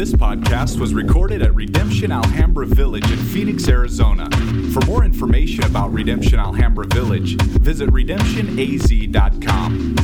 This podcast was recorded at Redemption Alhambra Village in Phoenix, Arizona. For more information about Redemption Alhambra Village, visit redemptionaz.com.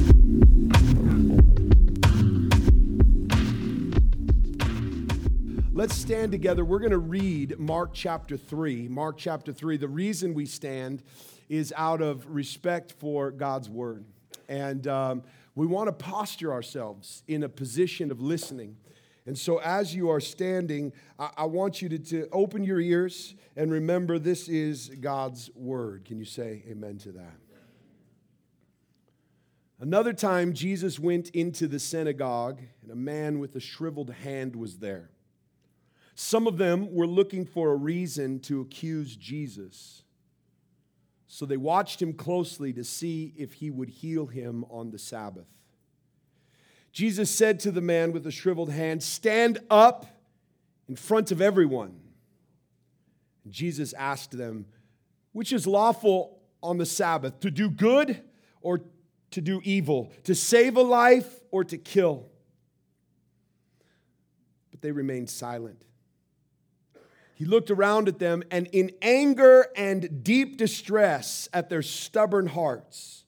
Let's stand together. We're going to read Mark chapter 3. Mark chapter 3. The reason we stand is out of respect for God's word. And um, we want to posture ourselves in a position of listening. And so, as you are standing, I, I want you to, to open your ears and remember this is God's word. Can you say amen to that? Another time, Jesus went into the synagogue, and a man with a shriveled hand was there. Some of them were looking for a reason to accuse Jesus. So they watched him closely to see if he would heal him on the Sabbath. Jesus said to the man with the shriveled hand, Stand up in front of everyone. Jesus asked them, Which is lawful on the Sabbath, to do good or to do evil, to save a life or to kill? But they remained silent. He looked around at them and, in anger and deep distress at their stubborn hearts,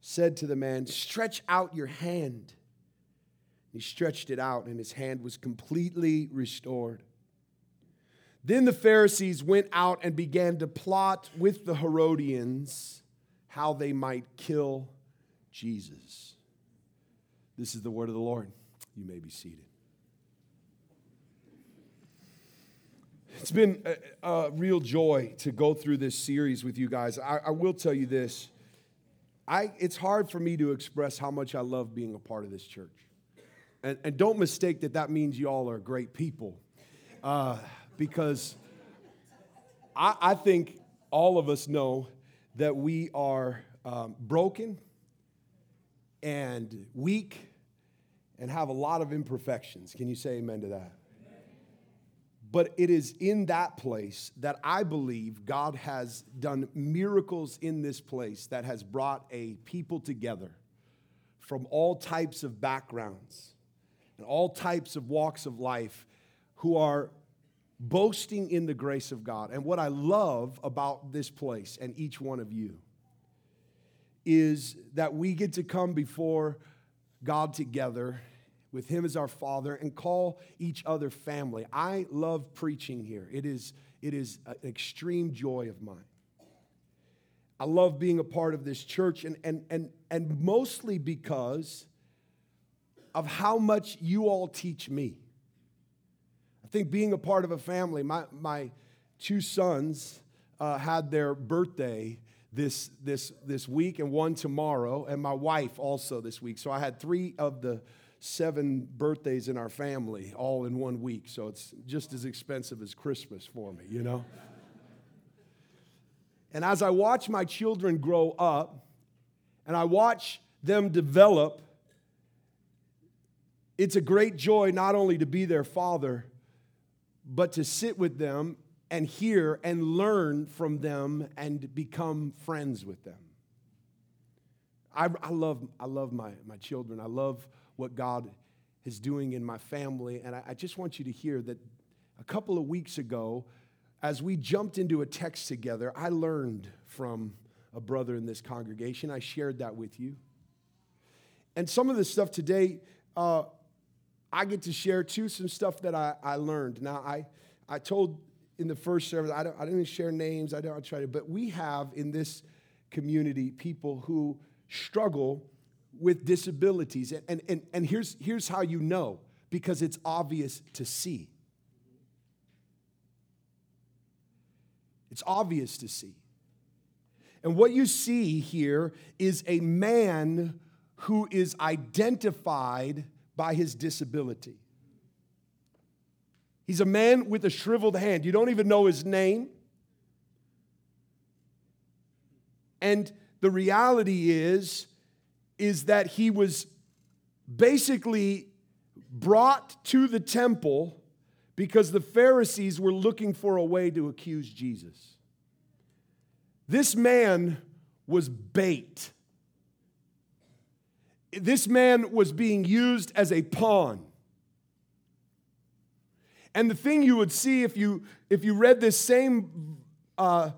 said to the man, Stretch out your hand. He stretched it out, and his hand was completely restored. Then the Pharisees went out and began to plot with the Herodians how they might kill Jesus. This is the word of the Lord. You may be seated. It's been a, a, real joy to go through this series with you guys. I, I will tell you this. I, it's hard for me to express how much I love being a part of this church. And, and don't mistake that that means you all are great people. Uh, because I, I, think all of us know that we are um, broken and weak and have a lot of imperfections. Can you say amen to that? But it is in that place that I believe God has done miracles in this place that has brought a people together from all types of backgrounds and all types of walks of life who are boasting in the grace of God. And what I love about this place and each one of you is that we get to come before God together with Him as our Father and call each other family. I love preaching here. It is, it is an extreme joy of mine. I love being a part of this church, and, and, and, and mostly because of how much you all teach me. I think being a part of a family, my, my two sons uh, had their birthday this, this, this week and one tomorrow, and my wife also this week. So I had three of the seven birthdays in our family all in one week. So it's just as expensive as Christmas for me, you know? and as I watch my children grow up and I watch them develop, it's a great joy not only to be their father, but to sit with them and hear and learn from them and become friends with them. I, I, love, I love my, my children. I love what God is doing in my family. And I, I just want you to hear that a couple of weeks ago, as we jumped into a text together, I learned from a brother in this congregation. I shared that with you. And some of the stuff today, uh, I get to share too, some stuff that I, I learned. Now, I, I told in the first service, I, don't, I didn't share names, I don't try to, but we have in this community people who struggle with disabilities. And, and, and here's, here's how you know because it's obvious to see. It's obvious to see. And what you see here is a man who is identified by his disability. He's a man with a shriveled hand. You don't even know his name. And the reality is is that he was basically brought to the temple because the Pharisees were looking for a way to accuse Jesus. This man was bait. This man was being used as a pawn. And the thing you would see if you if you read this same uh,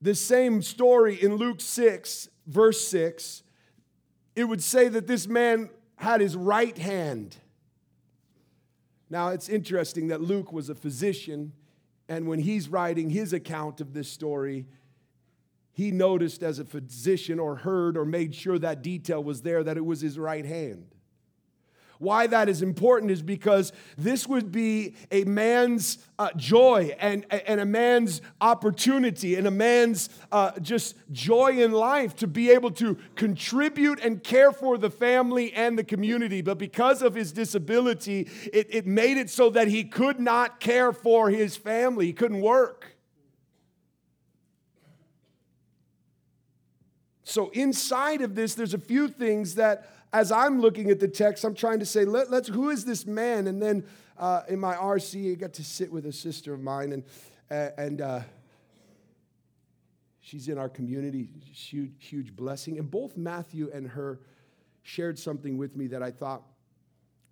this same story in Luke 6, verse 6, it would say that this man had his right hand. Now it's interesting that Luke was a physician, and when he's writing his account of this story, he noticed as a physician or heard or made sure that detail was there that it was his right hand. Why that is important is because this would be a man's uh, joy and, and a man's opportunity and a man's uh, just joy in life to be able to contribute and care for the family and the community. But because of his disability, it, it made it so that he could not care for his family, he couldn't work. So, inside of this, there's a few things that as I'm looking at the text, I'm trying to say, Let, us who is this man? And then uh, in my RC, I got to sit with a sister of mine, and, and uh, she's in our community, huge, huge blessing. And both Matthew and her shared something with me that I thought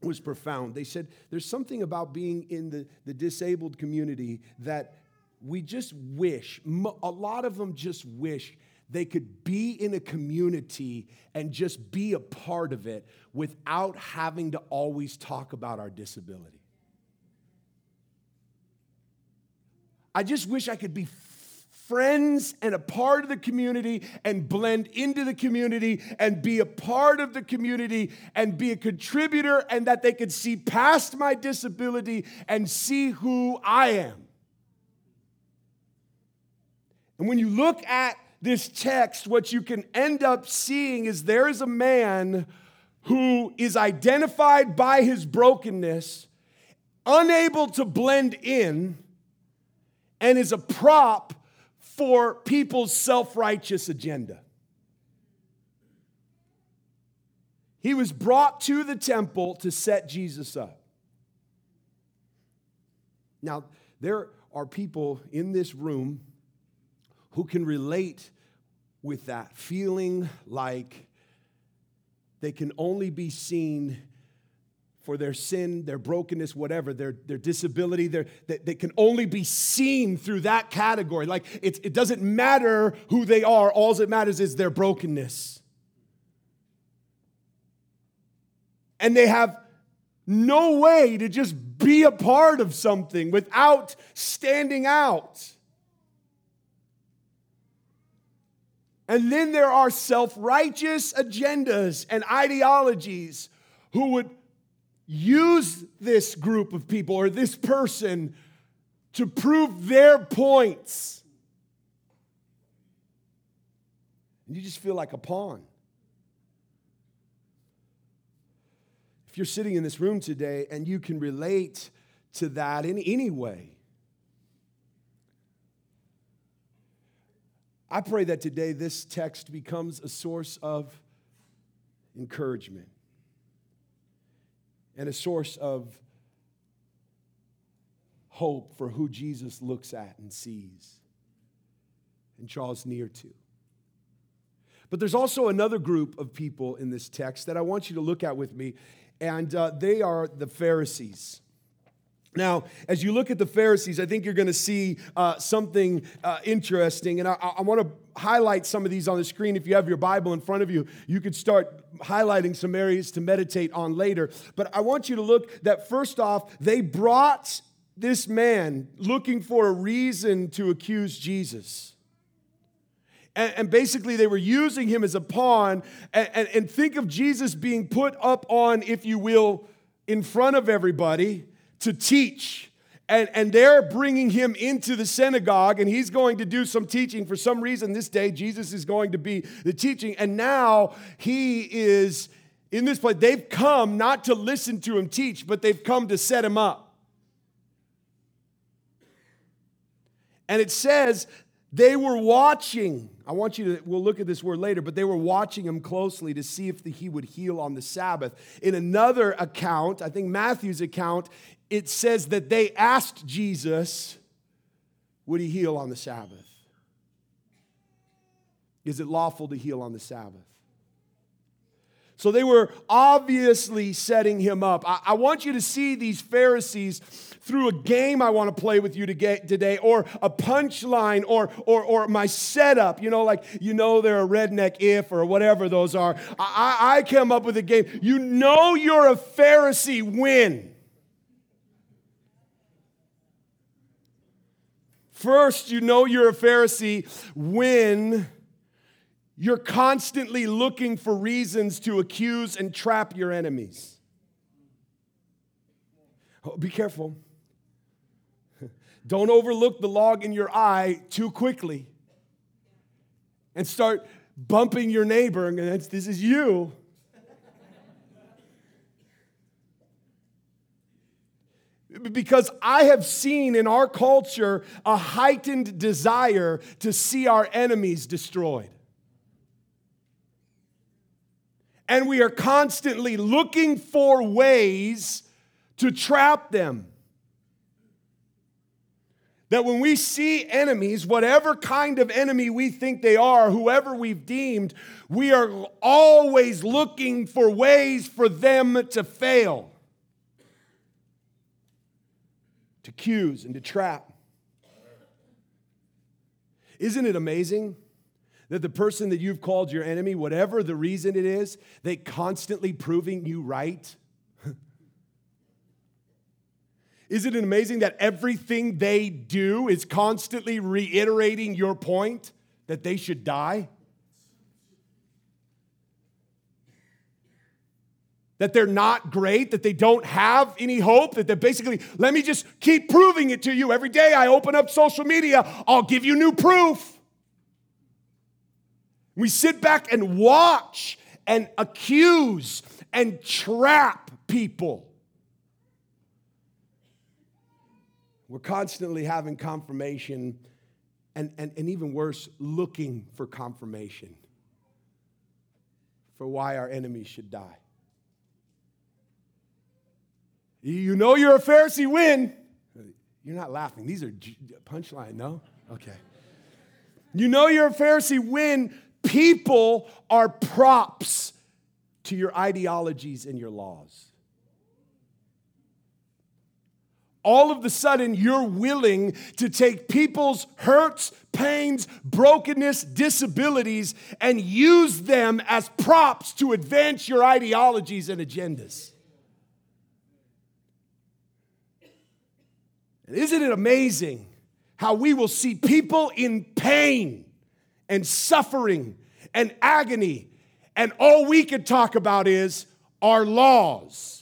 was profound. They said, There's something about being in the, the disabled community that we just wish, a lot of them just wish they could be in a community and just be a part of it without having to always talk about our disability. I just wish I could be friends and a part of the community and blend into the community and be a part of the community and be a contributor and that they could see past my disability and see who I am. And when you look at this text, what you can end up seeing is there is a man who is identified by his brokenness, unable to blend in, and is a prop for people's self righteous agenda. He was brought to the temple to set Jesus up. Now, there are people in this room who can relate with that, feeling like they can only be seen for their sin, their brokenness, whatever, their, their disability, their, can only be seen through that category. Like it, it doesn't matter who they are, all that matters is their brokenness. And they have no way to just be a part of something without standing out. And then there are self righteous agendas and ideologies who would use this group of people or this person to prove their points. And you just feel like a pawn. If you're sitting in this room today and you can relate to that in any way, I pray that today this text becomes a source of encouragement and a source of hope for who Jesus looks at and sees and draws near to. But there's also another group of people in this text that I want you to look at with me, and uh, they are the Pharisees. Now, as you look at the Pharisees, I think you're going to see uh, something uh, interesting. And I, I want to highlight some of these on the screen. If you have your Bible in front of you, you could start highlighting some areas to meditate on later. But I want you to look that first off, they brought this man looking for a reason to accuse Jesus. And, and basically, they were using him as a pawn. And, and, and think of Jesus being put up on, if you will, in front of everybody to teach. And, and they're bringing him into the synagogue, and he's going to do some teaching. For some reason, this day, Jesus is going to be the teaching. And now he is in this place. They've come not to listen to him teach, but they've come to set him up. And it says they were watching. I want you to, we'll look at this word later, but they were watching him closely to see if the, he would heal on the Sabbath. In another account, I think Matthew's account, it says that they asked Jesus, would he heal on the Sabbath? Is it lawful to heal on the Sabbath? So they were obviously setting him up. I, I, want you to see these Pharisees through a game I want to play with you today, or a punchline, or, or, or my setup. You know, like, you know, they're a redneck if, or whatever those are. I, I came up with a game. You know, you're a Pharisee when. First, you know you're a Pharisee when you're constantly looking for reasons to accuse and trap your enemies. Oh, be careful. Don't overlook the log in your eye too quickly and start bumping your neighbor and this is you. because I have seen in our culture a heightened desire to see our enemies destroyed. and we are constantly looking for ways to trap them. That when we see enemies, whatever kind of enemy we think they are, whoever we've deemed, we are always looking for ways for them to fail, to accuse and to trap. Isn't it amazing? That the person that you've called your enemy, whatever the reason it is, they constantly proving you right. Isn't it amazing that everything they do is constantly reiterating your point that they should die? That they're not great, that they don't have any hope, that they're basically, let me just keep proving it to you. Every day I open up social media, I'll give you new proof. We sit back and watch and accuse and trap people. We're constantly having confirmation and, and, and even worse, looking for confirmation for why our enemies should die. You know you're a Pharisee when you're not laughing. These are punchline, no? Okay. You know you're a Pharisee when People are props to your ideologies and your laws. All of a sudden you're willing to take people's hurts, pains, brokenness, disabilities, and use them as props to advance your ideologies and agendas. And isn't it amazing how we will see people in pain and suffering and agony. And all we could talk about is our laws.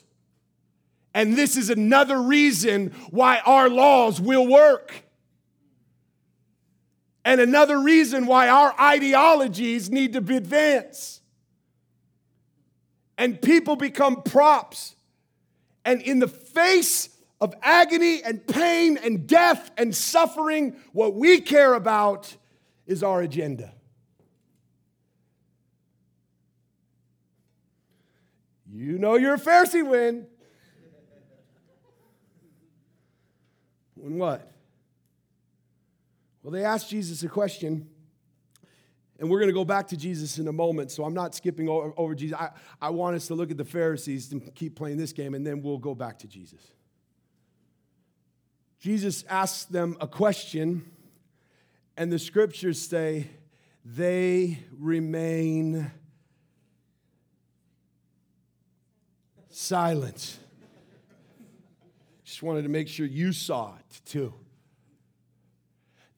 And this is another reason why our laws will work. And another reason why our ideologies need to be advanced. And people become props. And in the face of agony and pain and death and suffering, what we care about is our agenda. You know you're a Pharisee when. When what? Well, they asked Jesus a question, and we're going to go back to Jesus in a moment, so I'm not skipping over, over Jesus. I, I want us to look at the Pharisees and keep playing this game, and then we'll go back to Jesus. Jesus asked them a question and the scriptures say they remain silent. Just wanted to make sure you saw it too.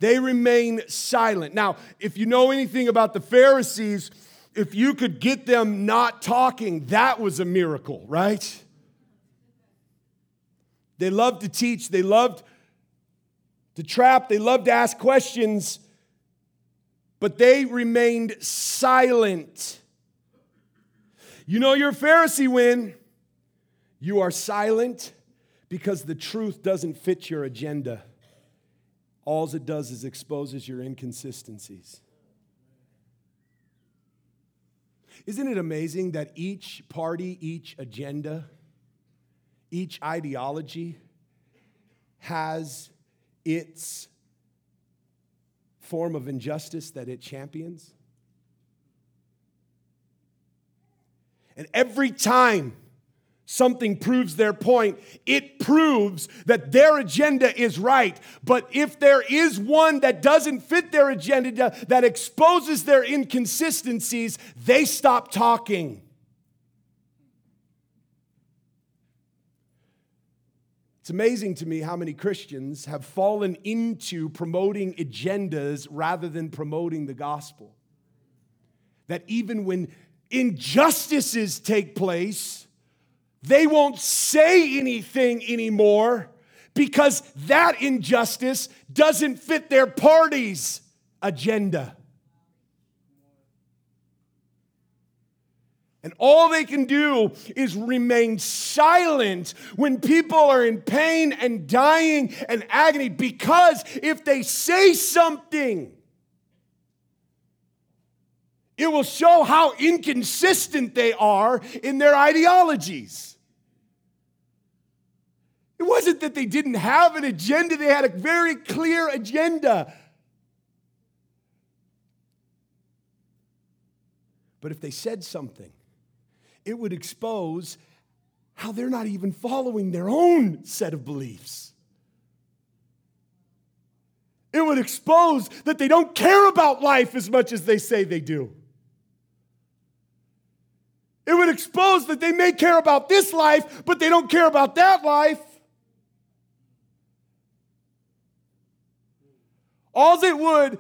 They remain silent. Now, if you know anything about the Pharisees, if you could get them not talking, that was a miracle, right? They loved to teach, they loved to trap, they loved to ask questions, but they remained silent. You know you're a Pharisee when you are silent because the truth doesn't fit your agenda. All it does is exposes your inconsistencies. Isn't it amazing that each party, each agenda, each ideology has its form of injustice that it champions. And every time something proves their point, it proves that their agenda is right. But if there is one that doesn't fit their agenda, that exposes their inconsistencies, they stop talking. It's amazing to me how many Christians have fallen into promoting agendas rather than promoting the gospel. That even when injustices take place, they won't say anything anymore because that injustice doesn't fit their party's agenda. And all they can do is remain silent when people are in pain and dying and agony because if they say something, it will show how inconsistent they are in their ideologies. It wasn't that they didn't have an agenda, they had a very clear agenda. But if they said something, it would expose how they're not even following their own set of beliefs. It would expose that they don't care about life as much as they say they do. It would expose that they may care about this life, but they don't care about that life. All it would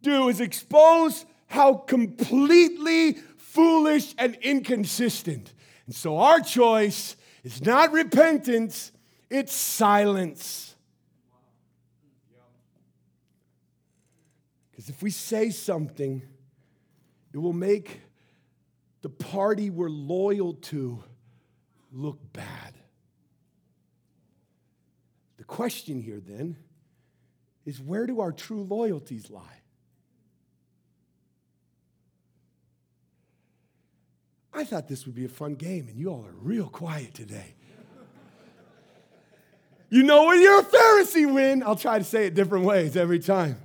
do is expose how completely foolish and inconsistent. And so our choice is not repentance, it's silence. Because if we say something, it will make the party we're loyal to look bad. The question here then is where do our true loyalties lie? I thought this would be a fun game, and you all are real quiet today. You know when you're a Pharisee, win. I'll try to say it different ways every time.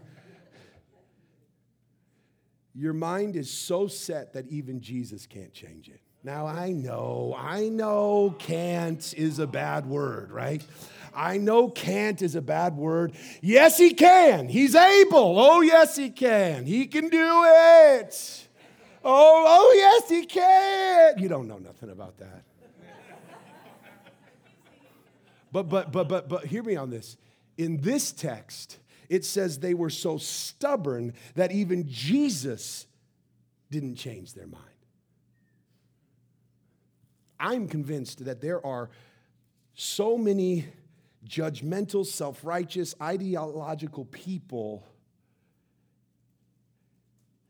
Your mind is so set that even Jesus can't change it. Now, I know, I know can't is a bad word, right? I know can't is a bad word. Yes, he can. He's able. Oh, yes, he can. He can do it. Oh, oh, yes, he can. You don't know nothing about that. But, but, but, but, but, hear me on this. In this text, it says they were so stubborn that even Jesus didn't change their mind. I'm convinced that there are so many judgmental, self righteous, ideological people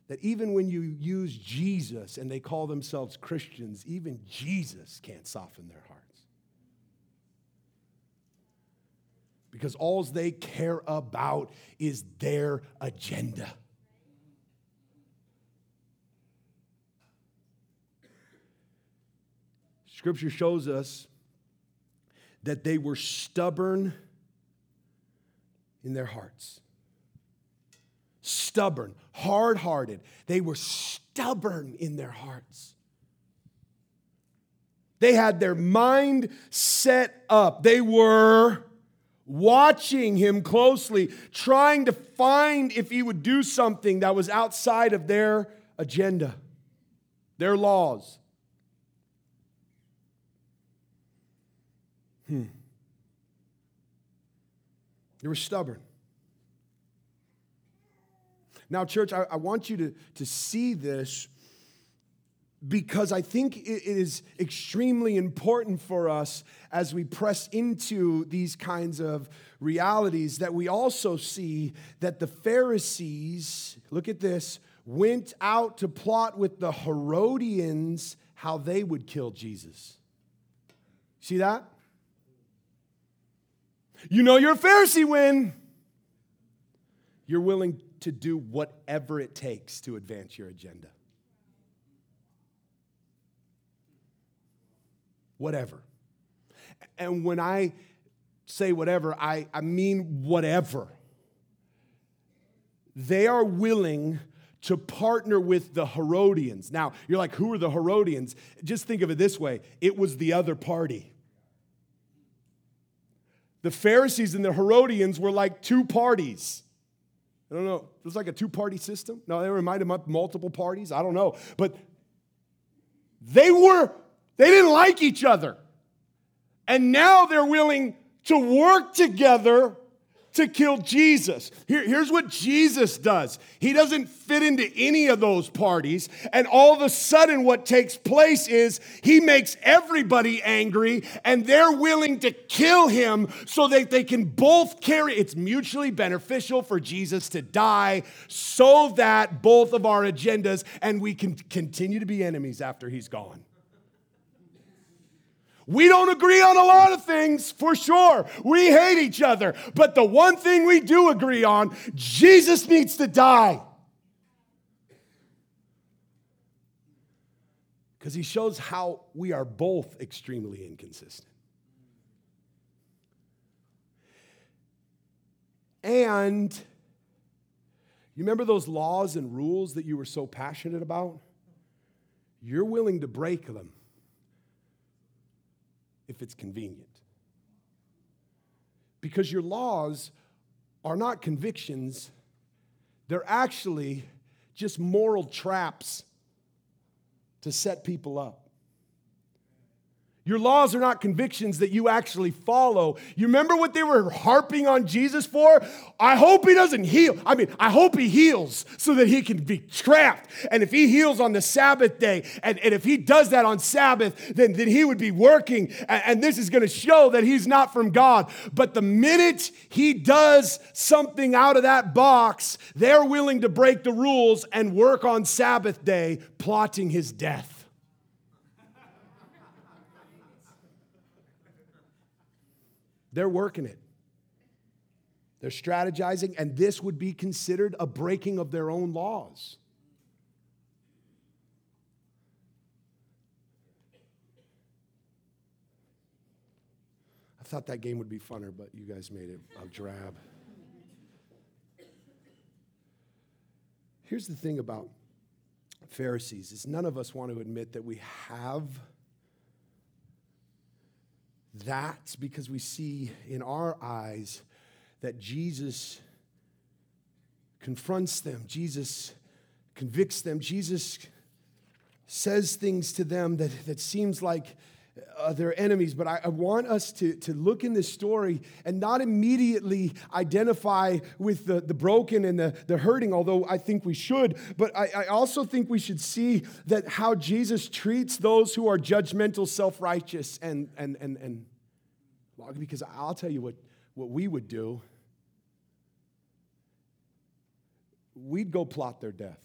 that even when you use Jesus and they call themselves Christians, even Jesus can't soften their hearts. Because all they care about is their agenda. Scripture shows us that they were stubborn in their hearts. Stubborn, hard hearted. They were stubborn in their hearts. They had their mind set up. They were watching him closely, trying to find if he would do something that was outside of their agenda, their laws. Hmm. They were stubborn. Now, church, I, I want you to, to see this because I think it is extremely important for us as we press into these kinds of realities that we also see that the Pharisees, look at this, went out to plot with the Herodians how they would kill Jesus. See that? You know you're a Pharisee when you're willing to do whatever it takes to advance your agenda. Whatever. And when I say whatever, I, I mean whatever. They are willing to partner with the Herodians. Now, you're like, who are the Herodians? Just think of it this way it was the other party. The Pharisees and the Herodians were like two parties. I don't know. It was like a two party system. No, they were might have multiple parties. I don't know. But they were, they didn't like each other. And now they're willing to work together to kill Jesus. Here, here's what Jesus does He doesn't fit into any of those parties. And all of a sudden, what takes place is He makes everybody angry and they're willing to kill Him so that they can both carry. It's mutually beneficial for Jesus to die so that both of our agendas and we can continue to be enemies after He's gone. We don't agree on a lot of things, for sure. We hate each other. But the one thing we do agree on Jesus needs to die. Because he shows how we are both extremely inconsistent. And you remember those laws and rules that you were so passionate about? You're willing to break them if it's convenient. Because your laws are not convictions, they're actually just moral traps to set people up. Your laws are not convictions that you actually follow. You remember what they were harping on Jesus for? I hope he doesn't heal. I mean, I hope he heals so that he can be trapped. And if he heals on the Sabbath day, and, and if he does that on Sabbath, then, then he would be working. And, and this is going to show that he's not from God. But the minute he does something out of that box, they're willing to break the rules and work on Sabbath day, plotting his death. They're working it. They're strategizing, and this would be considered a breaking of their own laws. I thought that game would be funner, but you guys made it a drab. Here's the thing about Pharisees is none of us want to admit that we have that's because we see in our eyes that Jesus confronts them, Jesus convicts them, Jesus says things to them that, that seems like uh, their enemies. But I, I, want us to, to look in this story and not immediately identify with the, the broken and the, the hurting, although I think we should. But I, I also think we should see that how Jesus treats those who are judgmental, self righteous, and, and, and, and because I'll tell you what, what we would do. We'd go plot their death.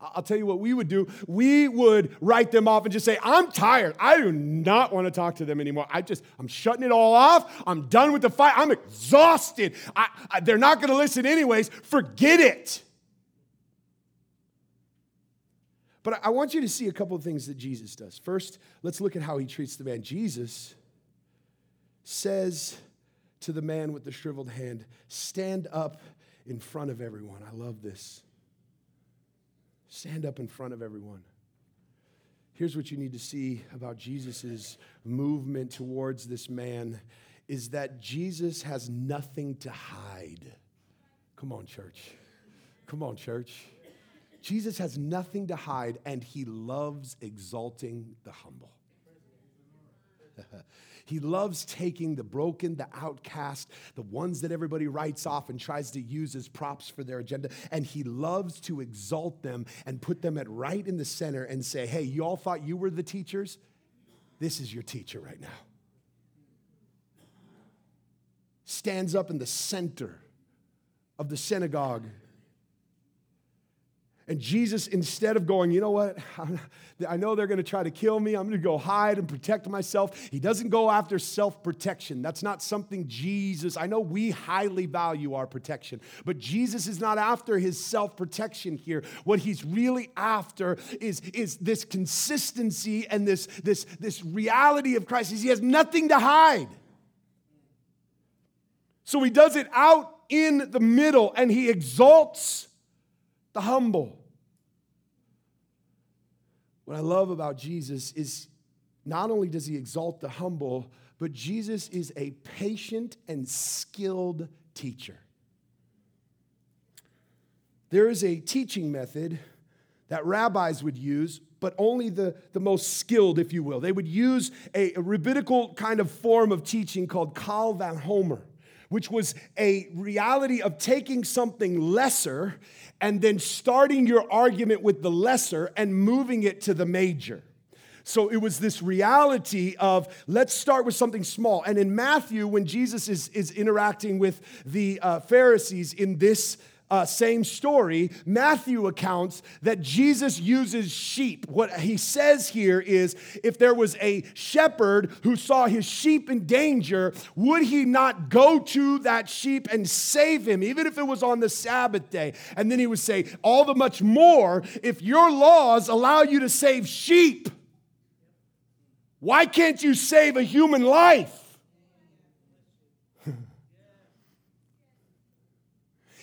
I'll tell you what we would do. We would write them off and just say, I'm tired. I do not want to talk to them anymore. I just, I'm shutting it all off. I'm done with the fight. I'm exhausted. I, I, they're not going to listen anyways. Forget it. But I want you to see a couple of things that Jesus does. First, let's look at how he treats the man. Jesus says to the man with the shriveled hand, Stand up in front of everyone. I love this. Stand up in front of everyone. Here's what you need to see about Jesus' movement towards this man is that Jesus has nothing to hide. Come on, church. Come on, church. Jesus has nothing to hide, and he loves exalting the humble. He loves taking the broken, the outcast, the ones that everybody writes off and tries to use as props for their agenda. And he loves to exalt them and put them at right in the center and say, hey, you all thought you were the teachers? This is your teacher right now. Stands up in the center of the synagogue and Jesus, instead of going, you know what, I know they're going to try to kill me, I'm going to go hide and protect myself, he doesn't go after self protection. That's not something Jesus, I know we highly value our protection, but Jesus is not after his self protection here. What he's really after is, is this consistency and this, this, this reality of Christ. He has nothing to hide. So he does it out in the middle and he exalts the humble. What I love about Jesus is not only does he exalt the humble, but Jesus is a patient and skilled teacher. There is a teaching method that rabbis would use, but only the, the most skilled, if you will. They would use a, a rabbinical kind of form of teaching called Kal Vachomer, which was a reality of taking something lesser and then starting your argument with the lesser and moving it to the major. So it was this reality of let's start with something small. And in Matthew, when Jesus is, is interacting with the uh, Pharisees in this uh, same story, Matthew accounts that Jesus uses sheep. What he says here is if there was a shepherd who saw his sheep in danger, would he not go to that sheep and save him, even if it was on the Sabbath day? And then he would say, All the much more if your laws allow you to save sheep, why can't you save a human life?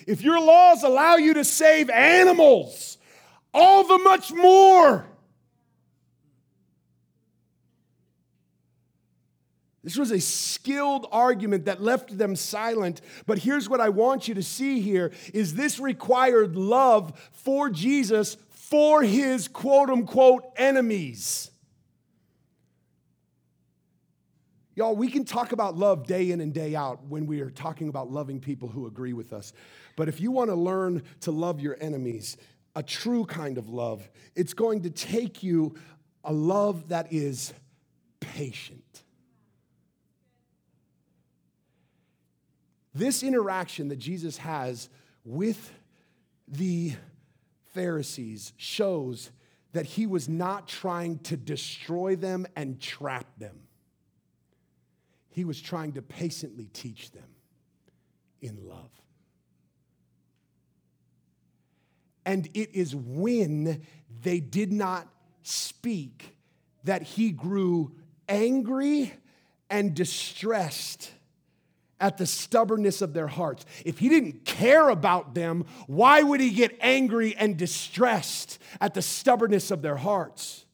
If your laws allow you to save animals, all the much more. This was a skilled argument that left them silent. But here's what I want you to see here is this required love for Jesus for his quote unquote enemies. Y'all, we can talk about love day in and day out when we are talking about loving people who agree with us. But if you want to learn to love your enemies, a true kind of love, it's going to take you a love that is patient. This interaction that Jesus has with the Pharisees shows that he was not trying to destroy them and trap them. He was trying to patiently teach them in love. And it is when they did not speak that he grew angry and distressed at the stubbornness of their hearts. If he didn't care about them, why would he get angry and distressed at the stubbornness of their hearts?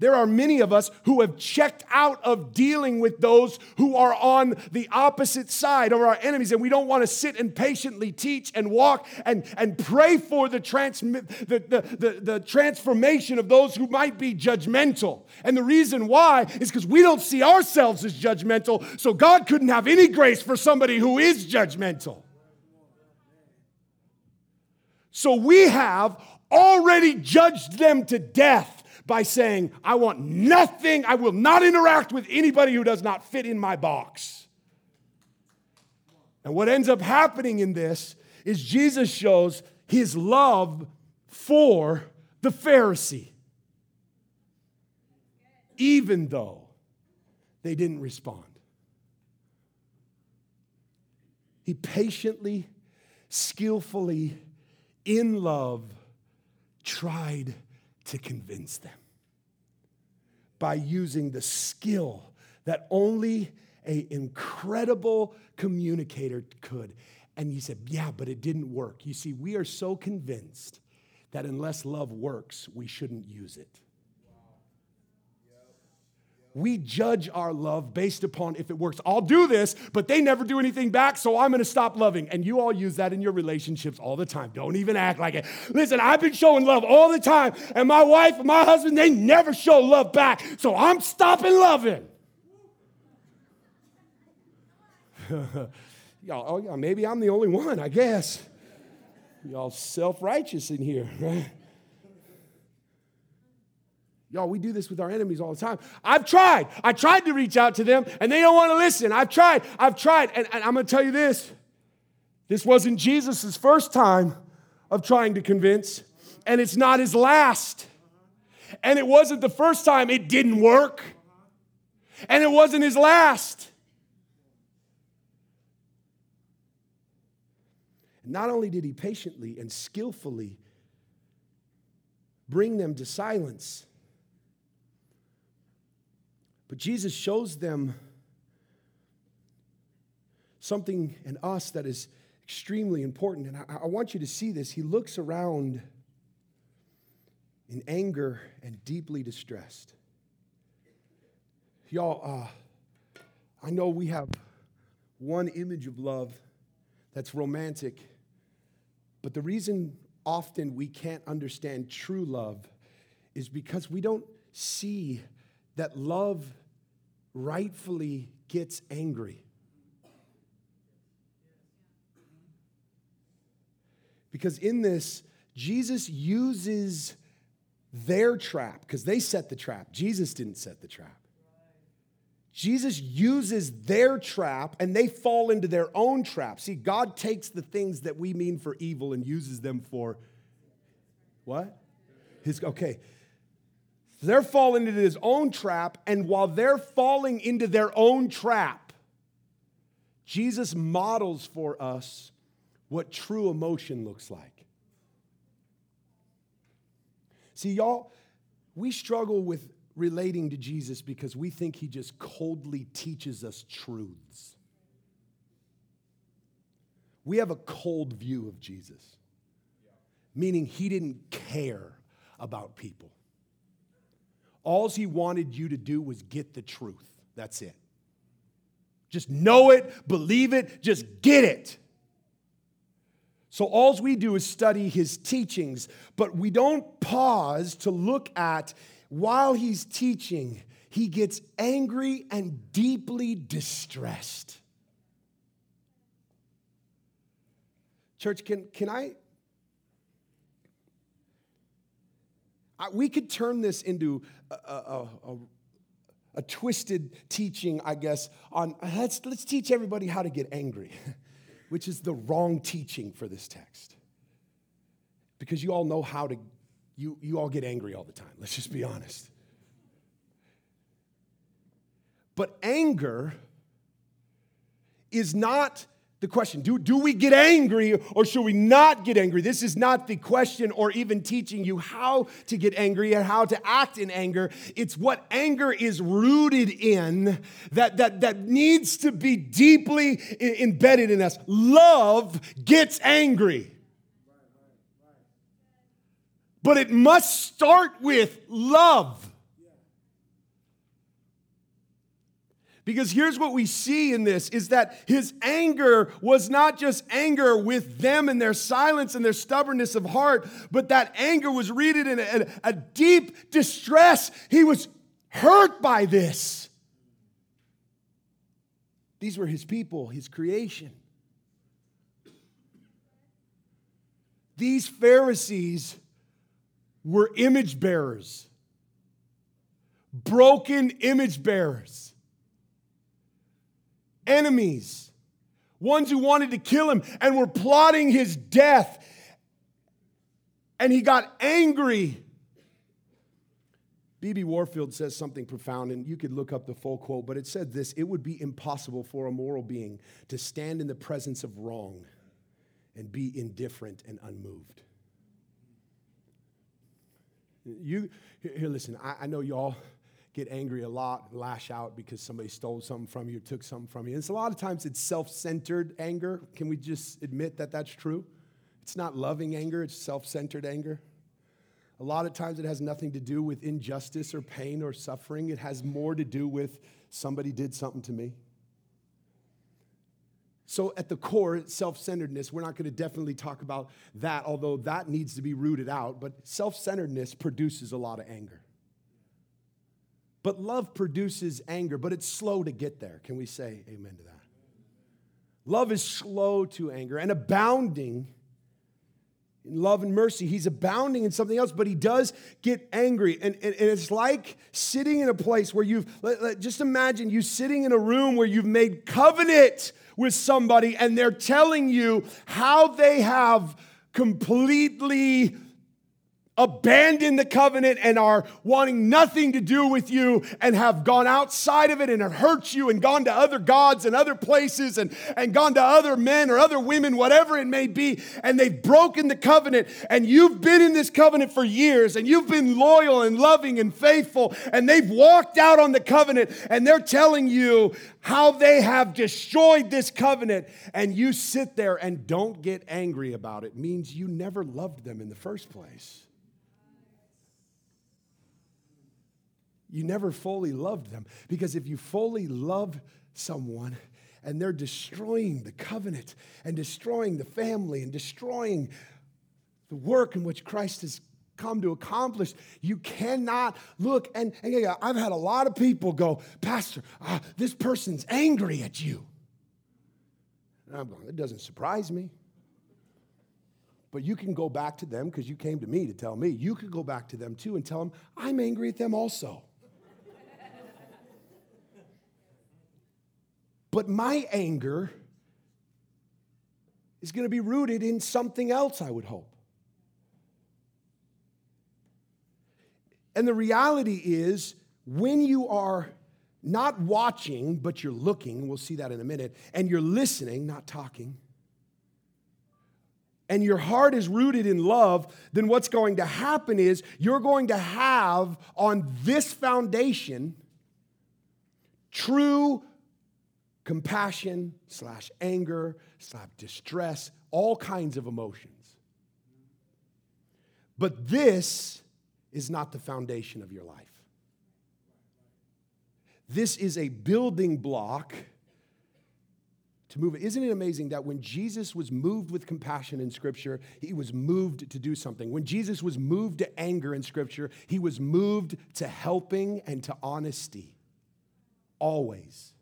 There are many of us who have checked out of dealing with those who are on the opposite side of our enemies, and we don't want to sit and patiently teach and walk and, and pray for the, trans, the, the, the, the transformation of those who might be judgmental. And the reason why is because we don't see ourselves as judgmental, so God couldn't have any grace for somebody who is judgmental. So we have already judged them to death by saying, I want nothing, I will not interact with anybody who does not fit in my box. And what ends up happening in this is Jesus shows his love for the Pharisee, even though they didn't respond. He patiently, skillfully, in love, tried to convince them by using the skill that only an incredible communicator could. And he said, Yeah, but it didn't work. You see, we are so convinced that unless love works, we shouldn't use it. We judge our love based upon if it works. I'll do this, but they never do anything back, so I'm gonna stop loving. And you all use that in your relationships all the time. Don't even act like it. Listen, I've been showing love all the time, and my wife and my husband, they never show love back, so I'm stopping loving. y'all, oh yeah, maybe I'm the only one, I guess. Y'all self righteous in here, right? Y'all, we do this with our enemies all the time. I've tried. I tried to reach out to them and they don't want to listen. I've tried. I've tried. And, and I'm going to tell you this this wasn't Jesus' first time of trying to convince, and it's not his last. And it wasn't the first time it didn't work, and it wasn't his last. Not only did he patiently and skillfully bring them to silence, but Jesus shows them something in us that is extremely important. And I, I want you to see this. He looks around in anger and deeply distressed. Y'all, uh, I know we have one image of love that's romantic, but the reason often we can't understand true love is because we don't see that love rightfully gets angry. Because in this, Jesus uses their trap, because they set the trap. Jesus didn't set the trap. Jesus uses their trap and they fall into their own trap. See, God takes the things that we mean for evil and uses them for what? His okay. They're falling into his own trap, and while they're falling into their own trap, Jesus models for us what true emotion looks like. See, y'all, we struggle with relating to Jesus because we think he just coldly teaches us truths. We have a cold view of Jesus, meaning he didn't care about people. All he wanted you to do was get the truth. That's it. Just know it, believe it, just get it. So, all we do is study his teachings, but we don't pause to look at while he's teaching, he gets angry and deeply distressed. Church, can, can I, I we could turn this into a, a, a, a twisted teaching, I guess, on uh, let's, let's teach everybody how to get angry, which is the wrong teaching for this text. Because you all know how to you, you all get angry all the time. Let's just be honest. But anger is not the question. Do, do we get angry or should we not get angry? This is not the question or even teaching you how to get angry and how to act in anger. It's what anger is rooted in that, that, that needs to be deeply embedded in us. Love gets angry. But it must start with love. Because here's what we see in this is that his anger was not just anger with them and their silence and their stubbornness of heart, but that anger was rooted in a, a deep distress. He was hurt by this. These were his people, his creation. These Pharisees were image bearers, broken image bearers, enemies, ones who wanted to kill him and were plotting his death. And he got angry. B.B. Warfield says something profound, and you could look up the full quote, but it said this It would be impossible for a moral being to stand in the presence of wrong and be indifferent and unmoved. You here, listen. I, I know y'all get angry a lot, lash out because somebody stole something from you, took something from you. And it's a lot of times it's self-centered anger. Can we just admit that that's true? It's not loving anger; it's self-centered anger. A lot of times it has nothing to do with injustice or pain or suffering. It has more to do with somebody did something to me. So, at the core, self centeredness, we're not going to definitely talk about that, although that needs to be rooted out. But self centeredness produces a lot of anger. But love produces anger, but it's slow to get there. Can we say amen to that? Love is slow to anger and abounding in love and mercy. He's abounding in something else, but he does get angry. And, and, and it's like sitting in a place where you've, let, let, just imagine you sitting in a room where you've made covenant with somebody and they're telling you how they have completely abandoned the covenant and are wanting nothing to do with you and have gone outside of it and have hurt you and gone to other gods and other places and, and gone to other men or other women, whatever it may be, and they've broken the covenant and you've been in this covenant for years and you've been loyal and loving and faithful and they've walked out on the covenant and they're telling you how they have destroyed this covenant and you sit there and don't get angry about it means you never loved them in the first place. You never fully loved them. Because if you fully love someone and they're destroying the covenant and destroying the family and destroying the work in which Christ has come to accomplish, you cannot look. And, and I've had a lot of people go, Pastor, uh, this person's angry at you. And I'm going, it doesn't surprise me. But you can go back to them because you came to me to tell me. You could go back to them too and tell them, I'm angry at them also. But my anger is going to be rooted in something else, I would hope. And the reality is, when you are not watching, but you're looking, we'll see that in a minute, and you're listening, not talking, and your heart is rooted in love, then what's going to happen is you're going to have on this foundation true compassion slash anger slash distress, all kinds of emotions. But this is not the foundation of your life. This is a building block to move Isn't it amazing that when Jesus was moved with compassion in Scripture, he was moved to do something? When Jesus was moved to anger in Scripture, he was moved to helping and to honesty. Always.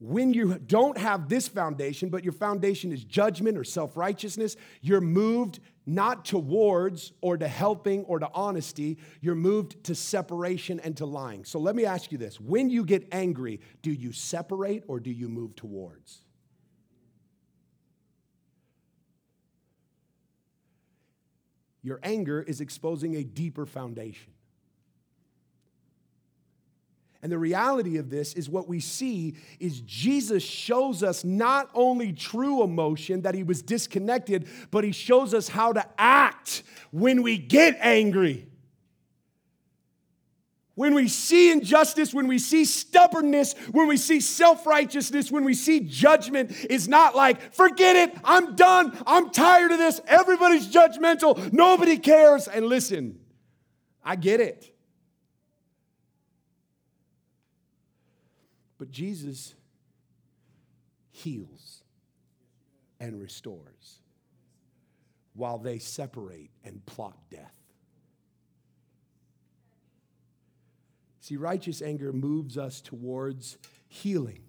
When you don't have this foundation, but your foundation is judgment or self righteousness, you're moved not towards or to helping or to honesty, you're moved to separation and to lying. So let me ask you this when you get angry, do you separate or do you move towards? Your anger is exposing a deeper foundation. And the reality of this is what we see is Jesus shows us not only true emotion that he was disconnected, but he shows us how to act when we get angry. When we see injustice, when we see stubbornness, when we see self righteousness, when we see judgment, is not like, forget it, I'm done, I'm tired of this, everybody's judgmental, nobody cares. And listen, I get it. But Jesus heals and restores while they separate and plot death. See, righteous anger moves us towards healing,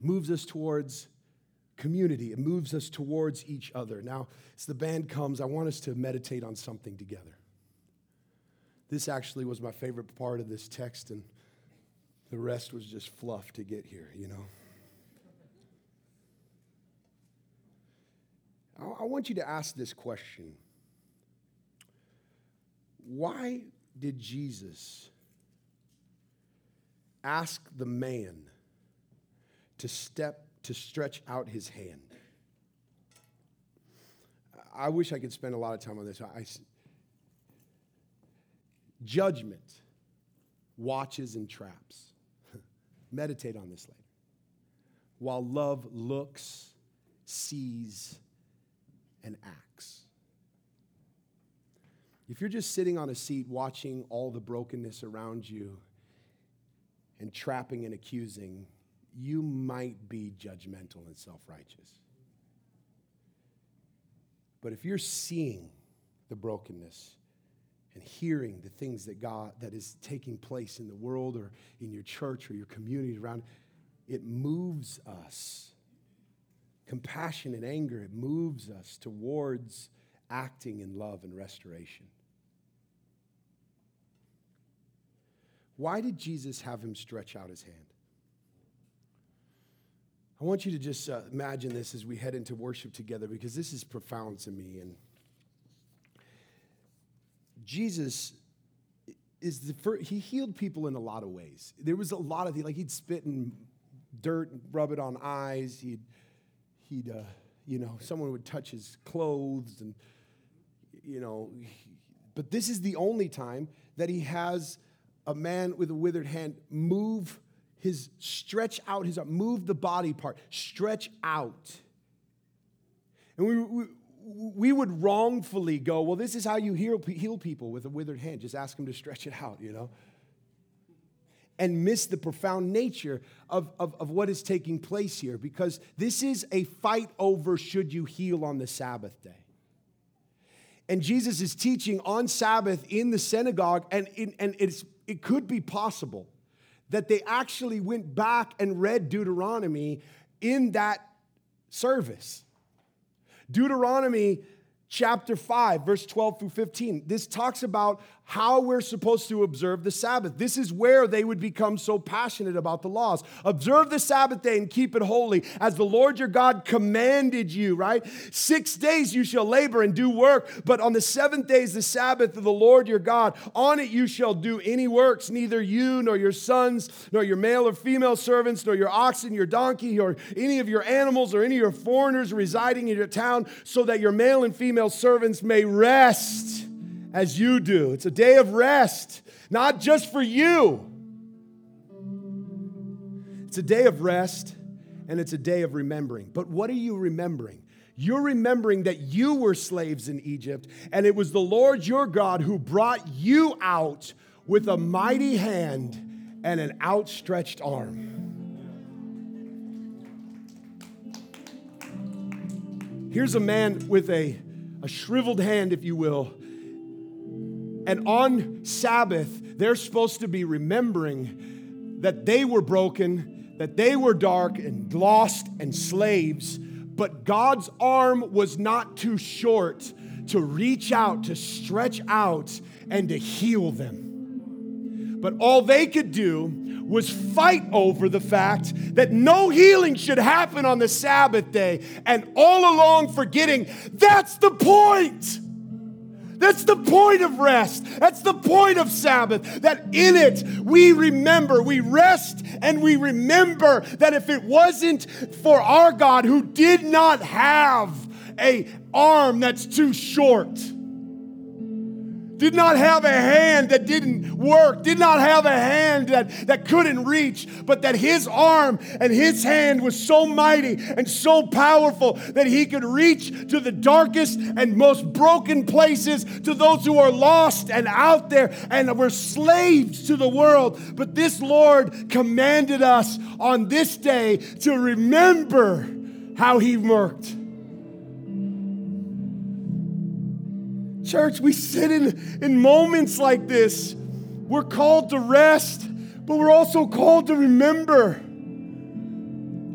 moves us towards community, it moves us towards each other. Now, as the band comes, I want us to meditate on something together. This actually was my favorite part of this text, and the rest was just fluff to get here, you know. I want you to ask this question Why did Jesus ask the man to step, to stretch out his hand? I wish I could spend a lot of time on this. I, judgment watches and traps. Meditate on this later. While love looks, sees, and acts. If you're just sitting on a seat watching all the brokenness around you and trapping and accusing, you might be judgmental and self righteous. But if you're seeing the brokenness, and hearing the things that God that is taking place in the world or in your church or your community around, it moves us. Compassion and anger, it moves us towards acting in love and restoration. Why did Jesus have him stretch out his hand? I want you to just uh, imagine this as we head into worship together because this is profound to me. And Jesus is the first, he healed people in a lot of ways. There was a lot of, like he'd spit in dirt and rub it on eyes. He'd, he'd, uh, you know, someone would touch his clothes and, you know, but this is the only time that he has a man with a withered hand move his, stretch out his move the body part, stretch out. And we, we, we would wrongfully go, well, this is how you heal, heal people with a withered hand. Just ask them to stretch it out, you know? And miss the profound nature of, of, of what is taking place here because this is a fight over should you heal on the Sabbath day. And Jesus is teaching on Sabbath in the synagogue, and, in, and it's, it could be possible that they actually went back and read Deuteronomy in that service. Deuteronomy chapter 5, verse 12 through 15. This talks about how we're supposed to observe the Sabbath. This is where they would become so passionate about the laws. Observe the Sabbath day and keep it holy, as the Lord your God commanded you, right? Six days you shall labor and do work, but on the seventh day is the Sabbath of the Lord your God. On it you shall do any works, neither you nor your sons, nor your male or female servants, nor your oxen, your donkey, or any of your animals, or any of your foreigners residing in your town, so that your male and female servants may rest as you do. It's a day of rest, not just for you. It's a day of rest and it's a day of remembering. But what are you remembering? You're remembering that you were slaves in Egypt, and it was the Lord your God who brought you out with a mighty hand and an outstretched arm. Here's a man with a, a shriveled hand, if you will, and on Sabbath, they're supposed to be remembering that they were broken, that they were dark and lost and slaves, but God's arm was not too short to reach out, to stretch out, and to heal them. But all they could do was fight over the fact that no healing should happen on the Sabbath day, and all along forgetting that's the point. That's the point of rest. That's the point of Sabbath. That in it we remember, we rest and we remember that if it wasn't for our God who did not have a arm that's too short, did not have a hand that didn't work, did not have a hand that, that couldn't reach, but that his arm and his hand was so mighty and so powerful that he could reach to the darkest and most broken places, to those who are lost and out there and were slaves to the world. But this Lord commanded us on this day to remember how he worked Church, we sit in, in moments like this. We're called to rest, but we're also called to remember.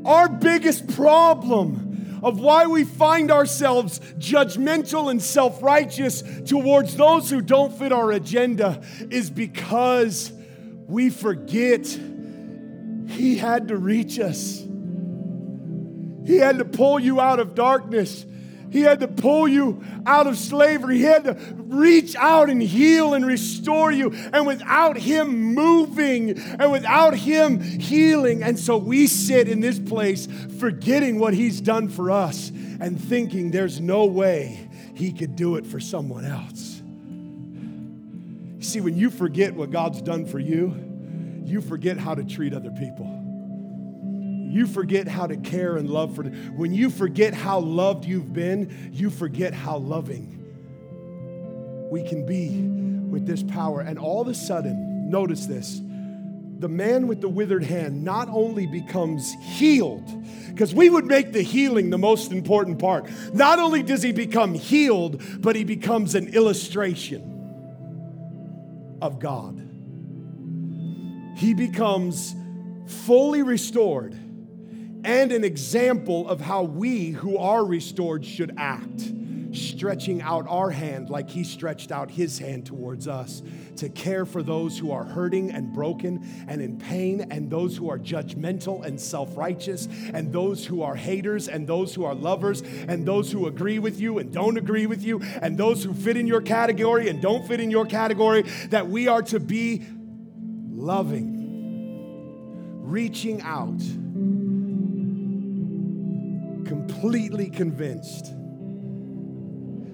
Our biggest problem of why we find ourselves judgmental and self righteous towards those who don't fit our agenda is because we forget He had to reach us. He had to pull you out of darkness. He had to pull you out of slavery. He had to reach out and heal and restore you. And without Him moving and without Him healing, and so we sit in this place forgetting what He's done for us and thinking there's no way He could do it for someone else. See, when you forget what God's done for you, you forget how to treat other people you forget how to care and love for when you forget how loved you've been you forget how loving we can be with this power. And all of a sudden notice this the man with the withered hand not only becomes healed because we would make the healing the most important part. Not only does he become healed but he becomes an illustration of god. He becomes fully restored and an example of how we who are restored should act. stretching out our hand like He stretched out His hand towards us to care for those who are hurting and broken and in pain, and those who are judgmental and self righteous, and those who are haters, and those who are lovers, and those who agree with you and don't agree with you, and those who fit in your category and don't fit in your category, that we are to be loving, reaching out, completely convinced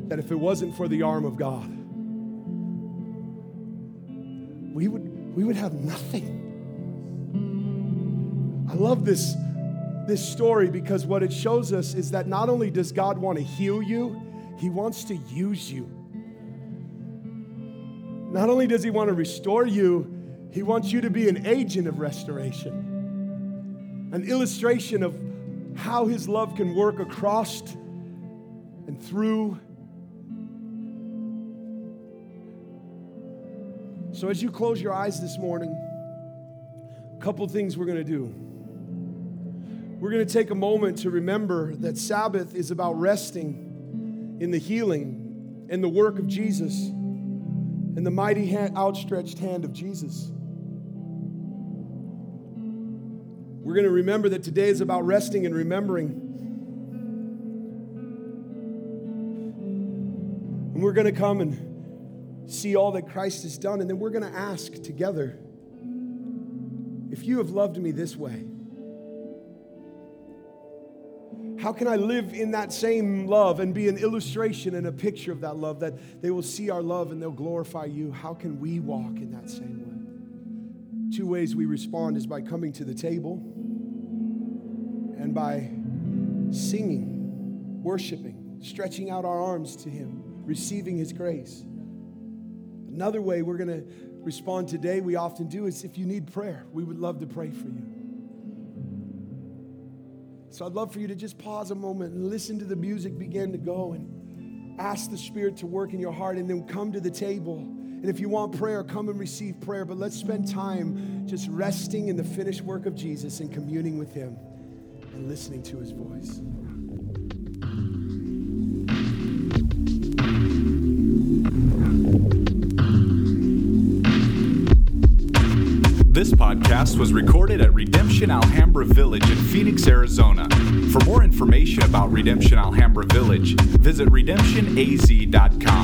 that if it wasn't for the arm of God, we would, we would have nothing. I love this, this story because what it shows us is that not only does God want to heal you, He wants to use you. Not only does He want to restore you, He wants you to be an agent of restoration, an illustration of how His love can work across and through So, as you close your eyes this morning, a couple things we're going to do. We're going to take a moment to remember that Sabbath is about resting in the healing and the work of Jesus and the mighty hand, outstretched hand of Jesus. We're going to remember that today is about resting and remembering. And we're going to come and see all that Christ has done. And then we're going to ask together if you have loved me this way, how can I live in that same love and be an illustration and a picture of that love that they will see our love and they'll glorify you? How can we walk in that same way? Two ways we respond is by coming to the table and by singing, worshiping, stretching out our arms to Him, receiving His grace. Another way we're going to respond today, we often do, is if you need prayer, we would love to pray for you. So I'd love for you to just pause a moment and listen to the music begin to go and ask the Spirit to work in your heart and then come to the table. And if you want prayer, come and receive prayer. But let's spend time just resting in the finished work of Jesus and communing with Him and listening to His voice. This podcast was recorded at Redemption Alhambra Village in Phoenix, Arizona. For more information about Redemption Alhambra Village, visit redemptionaz.com.